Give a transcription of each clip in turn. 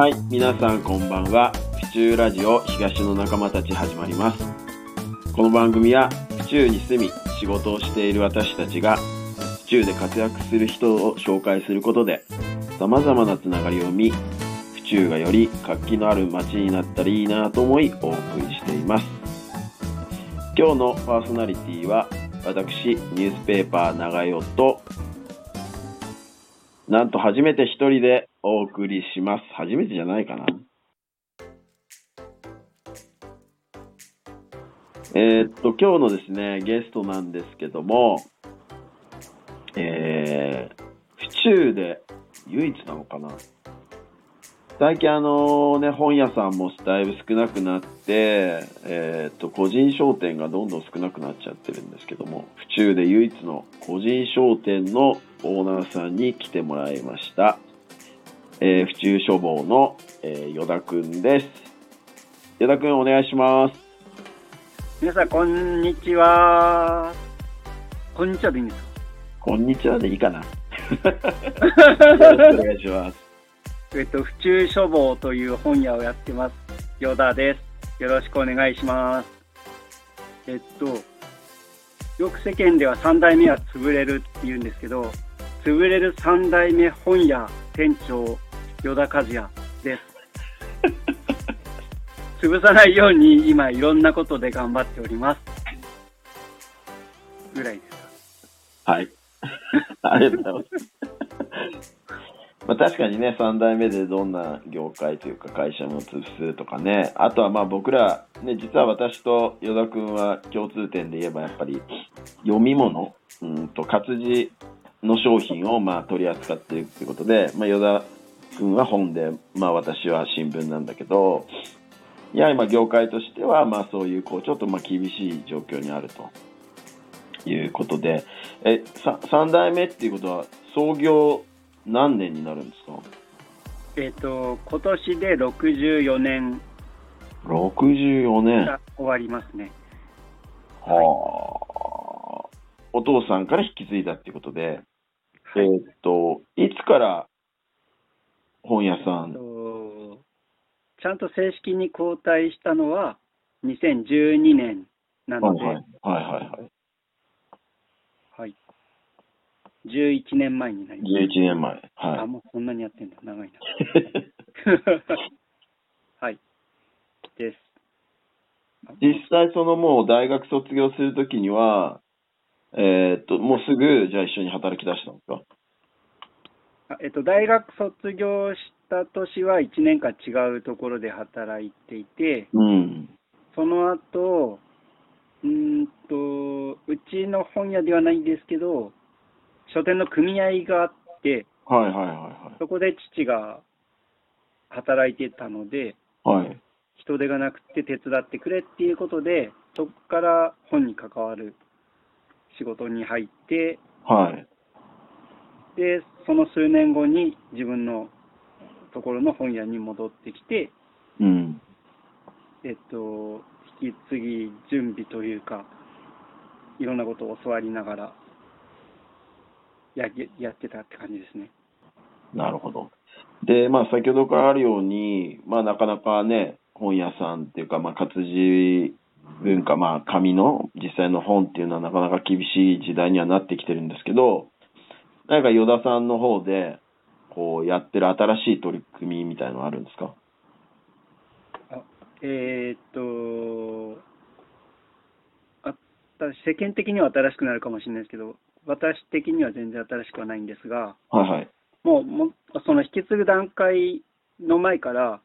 はい、皆さんこんばんは。府中ラジオ東の仲間たち始まります。この番組は府中に住み仕事をしている私たちが府中で活躍する人を紹介することで様々なつながりを生み、府中がより活気のある街になったらいいなと思いお送りしています。今日のパーソナリティは私、ニュースペーパー長代となんと初めて一人でお送りします。初めてじゃないかな。えーっと、今日のですね、ゲストなんですけども、えー、府中で唯一なのかな。最近あのね、本屋さんもだいぶ少なくなって、えーっと、個人商店がどんどん少なくなっちゃってるんですけども、府中で唯一の個人商店のオーナーさんに来てもらいました。えー、府中書房の、えー、与田くんです。与田くんお願いします。皆さん、こんにちは。こんにちはでいいんですこんにちはでいいかな。よろしくお願いします。かえっと、府中書房という本屋をやってます。与田です。よろしくお願いします。えっと、よく世間では三代目は潰れるって言うんですけど、潰れる三代目本屋店長、与田和也です。潰さないように今いろんなことで頑張っております。ぐらいですか。はい。ありがとうございます。まあ確かにね、3代目でどんな業界というか会社も潰すとかね、あとはまあ僕ら、ね、実は私と与田くんは共通点で言えばやっぱり読み物、うんと活字の商品をまあ取り扱っているということで、まあ与田くんは本で、まあ私は新聞なんだけど、いや、今業界としてはまあそういうこうちょっとまあ厳しい状況にあると。いうことで、え、さ3代目っていうことは創業何年になるんですか？えっと、今年で64年 ?64 年。終わりますね。あ。お父さんから引き継いだっていうことで、はい。えーっと、いつから本屋さん、とちゃんと正式に交代したのは2012年なので、はいはいはいはいはい。はい11年前になります。11年前。あ、はもうそんなにやってんだ。長いい。な。はい。です。実際そのもう大学卒業するときには、えーっと、もうすぐじゃあ一緒に働き出したんですか？あえっと、大学卒業した年は1年間違うところで働いていて、うん。その後、うーんと、うちの本屋ではないんですけど、書店の組合があって、はいはいはいそこで父が働いてたので、はい。はい。人手がなくて手伝ってくれっていうことで、そこから本に関わる仕事に入って、はい。で、その数年後に自分のところの本屋に戻ってきて、うん。えっと、引き継ぎ準備というか、いろんなことを教わりながらややってたって感じですね。なるほど。で、まあ、先ほどからあるように、まあ、なかなかね、本屋さんっていうか、まあ、活字文化、まあ、紙の実際の本っていうのはなかなか厳しい時代にはなってきてるんですけど、何か与田さんの方で、こう、やってる新しい取り組みみたいのはあるんですか？あえーっとあた世間的には新しくなるかもしれないですけど、私的には全然新しくはないんですが、はいはい。もうもその引き継ぐ段階の前から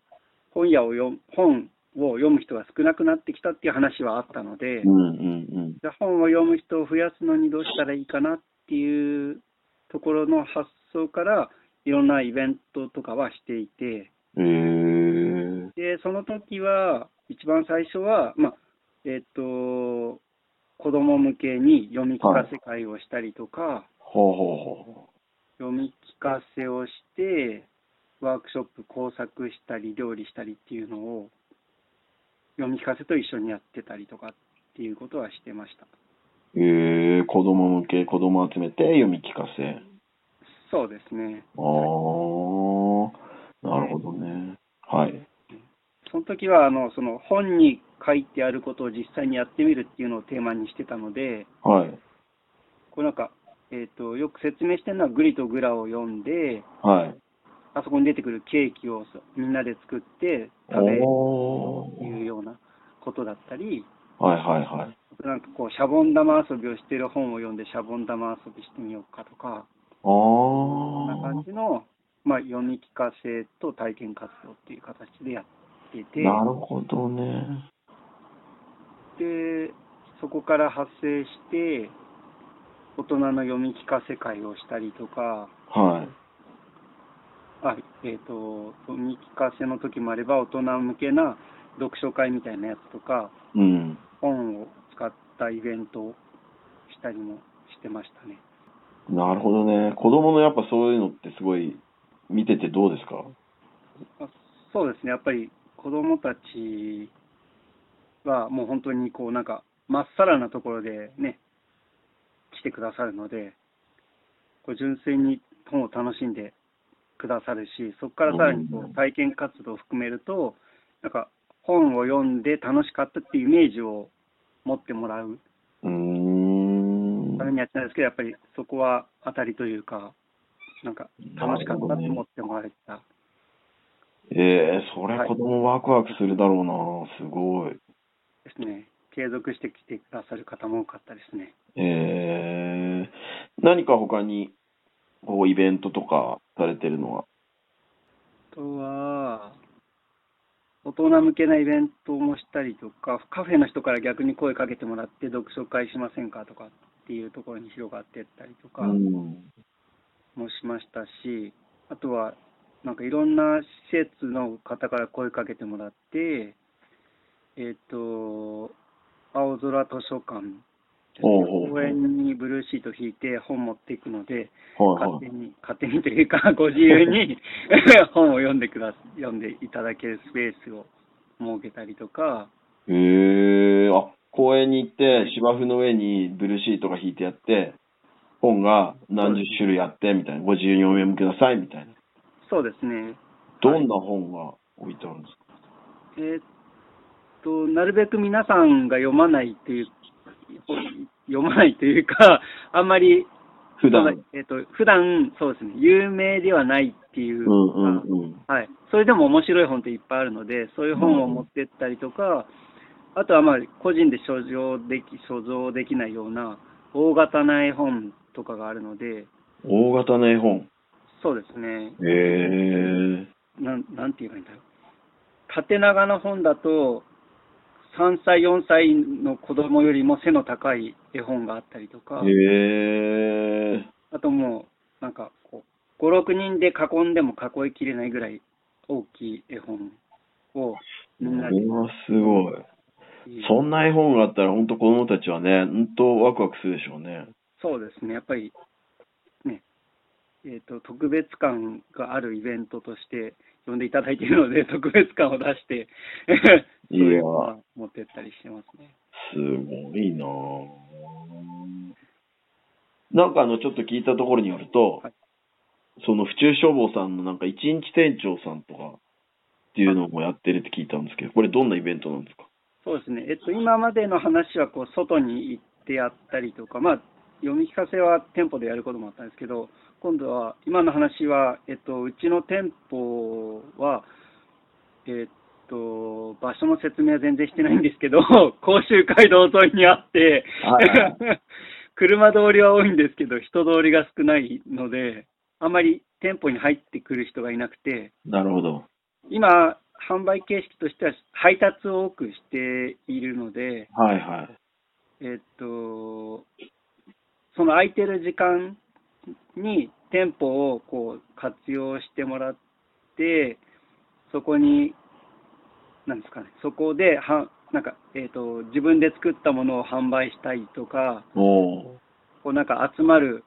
本屋を読本を読む人が少なくなってきたっていう話はあったので、うんうんじゃあ本を読む人を増やすのにどうしたらいいかなっていうところの発想からいろんなイベントとかはしていて、えで、その時は、一番最初は、まあ、えっ、と、子供向けに読み聞かせ会をしたりとか、ほうほうほ読み聞かせをして、ワークショップ工作したり、料理したりっていうのを、読み聞かせと一緒にやってたりとかっていうことはしてました。え子供向け、子供集めて読み聞かせ。そうですね。ああ、なるほどね。はい。その時は、あの、その本に書いてあることを実際にやってみるっていうのをテーマにしてたので、はい。これなんか、えっ、と、よく説明してるのはグリとグラを読んで、はい。あそこに出てくるケーキをそみんなで作って食べるおというようなことだったり、はいはいはい。なんかこう、シャボン玉遊びをしてる本を読んで、シャボン玉遊びしてみようかとか、あこんな感あ。じの、まあ、読み聞かせと体験活動っていう形でやってて、なるほどね。で、そこから発生して、大人の読み聞かせ会をしたりとか、はい。あえっ、と、読み聞かせの時もあれば、大人向けな読書会みたいなやつとか、うん。本を使ったイベントをしたりもしてましたね。なるほどね。子供のやっぱそういうのってすごい見ててどうですか？あそうですね、やっぱり子供たちはもう本当にこうなんか、まっさらなところでね、来てくださるので、こう純粋に本を楽しんでくださるし、そこからさらにこう体験活動を含めると、なんか本を読んで楽しかったっていうイメージを持ってもらう。ためにやってたんですけど、やっぱりそこは当たりというか、なんか楽しかったって思ってもらえた。ええそれ子供ワクワクするだろうな。すごい。ですね、継続して来てくださる方も多かったですね。ええ何か他にこうイベントとかされてるのは？あとは、大人向けなイベントもしたりとか、カフェの人から逆に声かけてもらって、読書会しませんかとかっていうところに広がっていったりとか。もしましたし、あとは、なんかいろんな施設の方から声かけてもらって、えっ、と、青空図書館公園にブルーシート引いて本持っていくので、はいはい。勝手に、勝手にというか、ご自由に 本を読んでくだ読んでいただけるスペースを設けたりとか、へえあ、公園に行って芝生の上にブルーシートが引いてあって、本が何十種類あって、みたいな。ご自由にお読みください、みたいな。そうですね。どんな本が置いてあるんですか？えーっと、なるべく皆さんが読まないっていう、読まないというか、あんまり、普段。えーっと、普段、そうですね、有名ではないっていう、うんうんうん。はい。それでも面白い本っていっぱいあるので、そういう本を持ってったりとか、あとはまあ、個人で所蔵でき、所蔵できないような大型な絵本とかがあるので、大型の絵本。そうですね、へえなん、なんて言えばいいんだろう。縦長の本だと、3歳、4歳の子供よりも背の高い絵本があったりとか、あともう、なんかこう、5、6人で囲んでも囲いきれないぐらい大きい絵本をみんなで。すごい。そんな絵本があったら、本当子供たちはね、本当ワクワクするでしょうね。そうですね、やっぱりね、えっ、と、特別感があるイベントとして呼んでいただいているので、特別感を出して、いうのは持ってったりしてますね。すごいなぁ。なんかあの、ちょっと聞いたところによると、はいその府中消防さんのなんか一日店長さんとかっていうのもやってるって聞いたんですけど、これどんなイベントなんですか？そうですね、えっと、今までの話はこう外に行ってやったりとか、まあ、読み聞かせは店舗でやることもあったんですけど、今度は、今の話は、えっと、うちの店舗は、えっと、場所の説明は全然してないんですけど、甲州街道沿いにあってはいは、車通りは多いんですけど、人通りが少ないので、あまり店舗に入ってくる人がいなくて、なるほど。今、販売形式としては配達を多くしているので、はいはい。えっと、その空いてる時間に店舗をこう活用してもらって、そこに、なんですかね、そこでは、なんか、えっと、自分で作ったものを販売したいとか、こうなんか集まる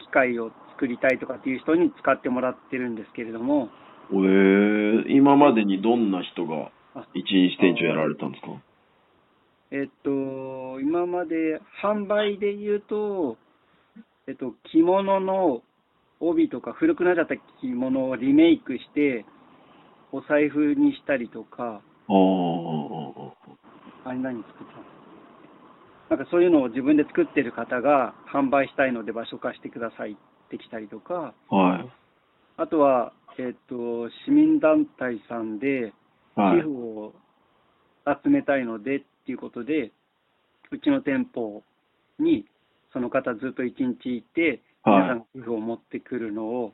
機会を作りたいとかっていう人に使ってもらってるんですけれども、えー、今までにどんな人があ一日店長やられたんですか？えっと、今まで販売で言うと、えっと、着物の帯とか古くなっちゃった着物をリメイクして、お財布にしたりとか、あれ何作ったの？なんかそういうのを自分で作ってる方が販売したいので場所貸してくださいってきたりとか、ーはい。あとは、えっ、と、市民団体さんではい寄付。を集めたいのでっていうことで、うちの店舗にその方ずっと一日いて、皆さんはが寄付を持ってくるのを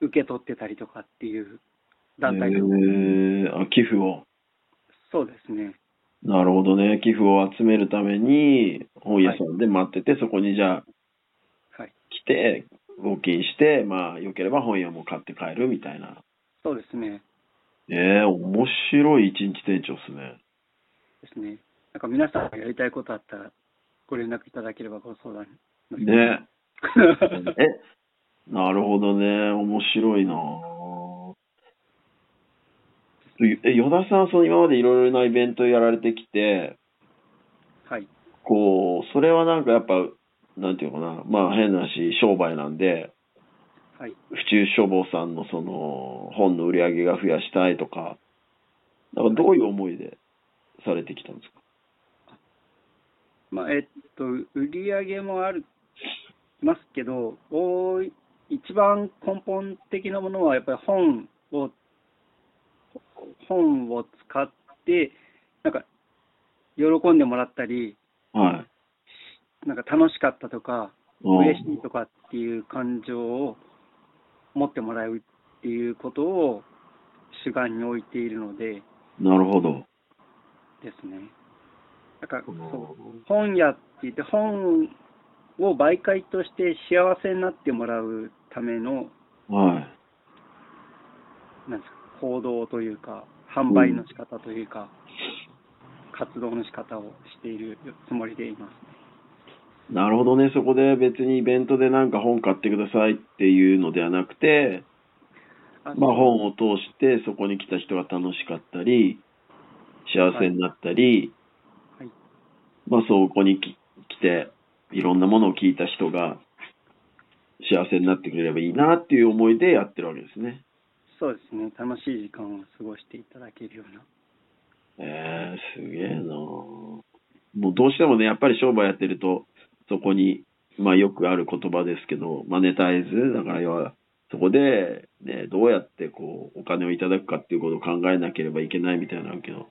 受け取ってたりとかっていうい。団体えとか、ー、あ寄付を。そうですね。なるほどね。寄付を集めるために、本屋さんで待ってて、そこにじゃあはい。来て、募金して、まあ、よければ本屋も買って帰るみたいな。そうですね。ええ面白い一日店長っすね。ですね。なんか皆さんがやりたいことあったらご連絡いただければご相談ね。え、なるほどね。面白いなぁえ、与田さん、その今までいろいろなイベントやられてきて、はい。こう、それはなんかやっぱ、なんていうのかな、まあ変な話、商売なんで、はい。府中書房さんのその本の売り上げが増やしたいとか、なんかどういう思いでされてきたんですか？まあ、えっと、売り上げもある、ますけど、一番根本的なものは、やっぱり本を、本を使って、なんか、喜んでもらったり、はい。なんか楽しかったとか、うん嬉しいとかっていう感情を持ってもらうっていうことを主眼に置いているのでなるほど。ですね。なんかうんそう本屋って言って本を媒介として幸せになってもらうためのはい。なんですか行動というか販売の仕方というか、活動の仕方をしているつもりでいますね。なるほどね。そこで別にイベントでなんか本買ってくださいっていうのではなくて、あまあ本を通してそこに来た人が楽しかったり、幸せになったり、はいまあそこにき来ていろんなものを聞いた人が幸せになってくれればいいなっていう思いでやってるわけですね。そうですね。楽しい時間を過ごしていただけるような。えー、すげえなもうどうしてもね、やっぱり商売やってると、そこに、まあよくある言葉ですけど、マネタイズ、だから要は、そこで、ね、どうやってこう、お金をいただくかっていうことを考えなければいけないみたいなのあるけど、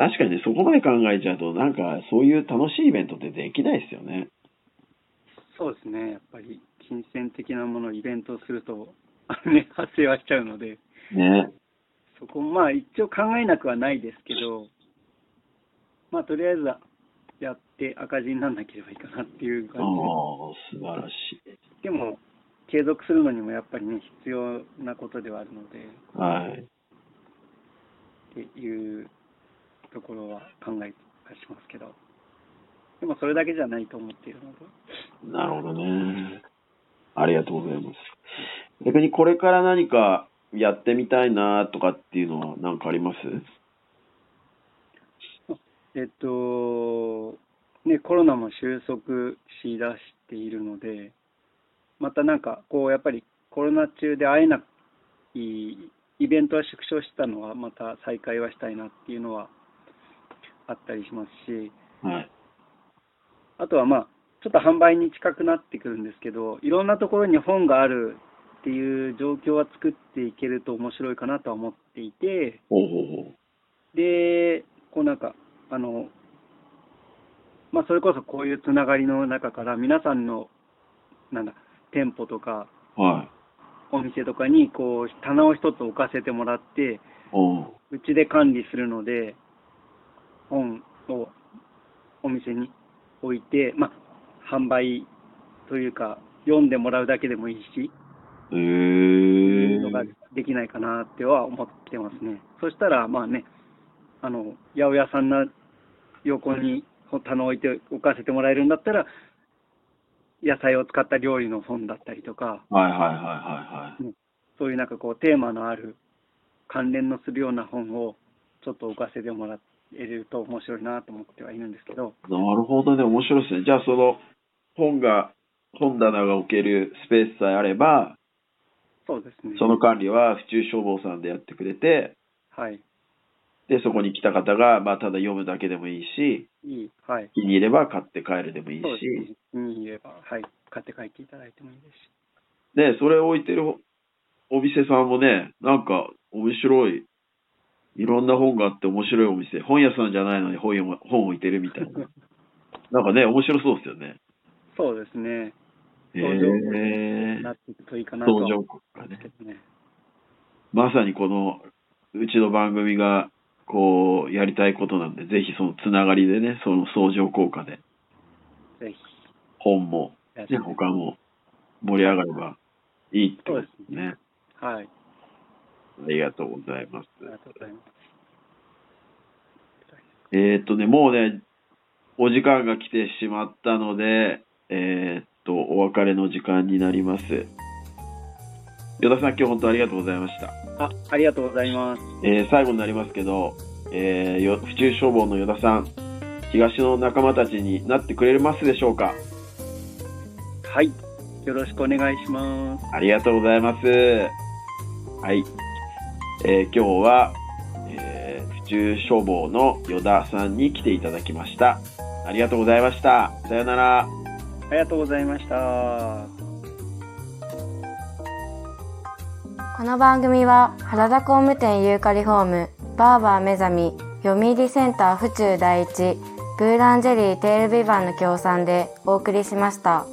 確かにね、そこまで考えちゃうと、なんかそういう楽しいイベントってできないですよね。そうですね。やっぱり金銭的なものをイベントすると、ね、発生はしちゃうので、ね。そこまあ一応考えなくはないですけど、まあとりあえずはやって赤字にならなければいいかなっていうああ感素晴らしい。じで。でも、継続するのにもやっぱりね、必要なことではあるので、はい。っていうところは考えはしますけど、でもそれだけじゃないと思っているので、なるほどね。ありがとうございます。逆にこれから何かやってみたいなとかっていうのは何かあります？えっと、ね、コロナも収束しだしているので、またなんか、こう、やっぱりコロナ中で会えないイベントは縮小したのは、また再開はしたいなっていうのはあったりしますし、はい。あとはまあ、ちょっと販売に近くなってくるんですけど、いろんなところに本があるっていう状況は作っていけると面白いかなとは思っていて、で、こうなんか、あの、まあ、それこそこういうつながりの中から、皆さんの、なんだ、店舗とか、う。はい。お店とかに、こう、棚を一つ置かせてもらって、うちで管理するので、本をお店に置いて、まあ、販売というか、読んでもらうだけでもいいし、えいうのがー。できないかなっては思ってますね。そしたら、まあね、あの、八百屋さんの横に棚を置いて置かせてもらえるんだったら、野菜を使った料理の本だったりとか、はいはいはいはいはい。そういうなんかこうテーマのある関連のするような本をちょっと置かせてもらえると面白いなと思ってはいるんですけど、なるほどね、面白いですね。じゃあその本が、本棚が置けるスペースさえあれば、そうですね。その管理は府中消防さんでやってくれて、はい。で、そこに来た方が、まあ、ただ読むだけでもいいし、いい。はい。気に入れば買って帰るでもいいそうですし、ね。気に入れば、はい。買って帰っていただいてもいいですし。で、それを置いてるお店さんもね、なんか面白い、いろんな本があって面白いお店、本屋さんじゃないのに本読本置いてるみたいな。なんかね、面白そうですよね。そうですね。へえなっていくといいかなとねうんです。けどね。まさにこの、うちの番組が、こう、やりたいことなんで、ぜひそのつながりでね、その相乗効果で、ぜひ。本も、ね、他も盛り上がればいいってことですそうね。はい。ありがとうございます。ありがとうございます。えーっとね、もうね、お時間が来てしまったので、えーっと、お別れの時間になります。与田さん、今日本当ありがとうございました。あ、ありがとうございます。えー最後になりますけど、えーよ府中消防の与田さん、東の仲間たちになってくれますでしょうか？はい。よろしくお願いします。ありがとうございます。はい。えー今日は、えー府中消防の与田さんに来ていただきました。ありがとうございました。さよなら。ありがとうございました。この番組は原田工務店ユーカリホームバーバー目覚み読売センター府中第一ブーランジェリーテールビバンの協賛でお送りしました。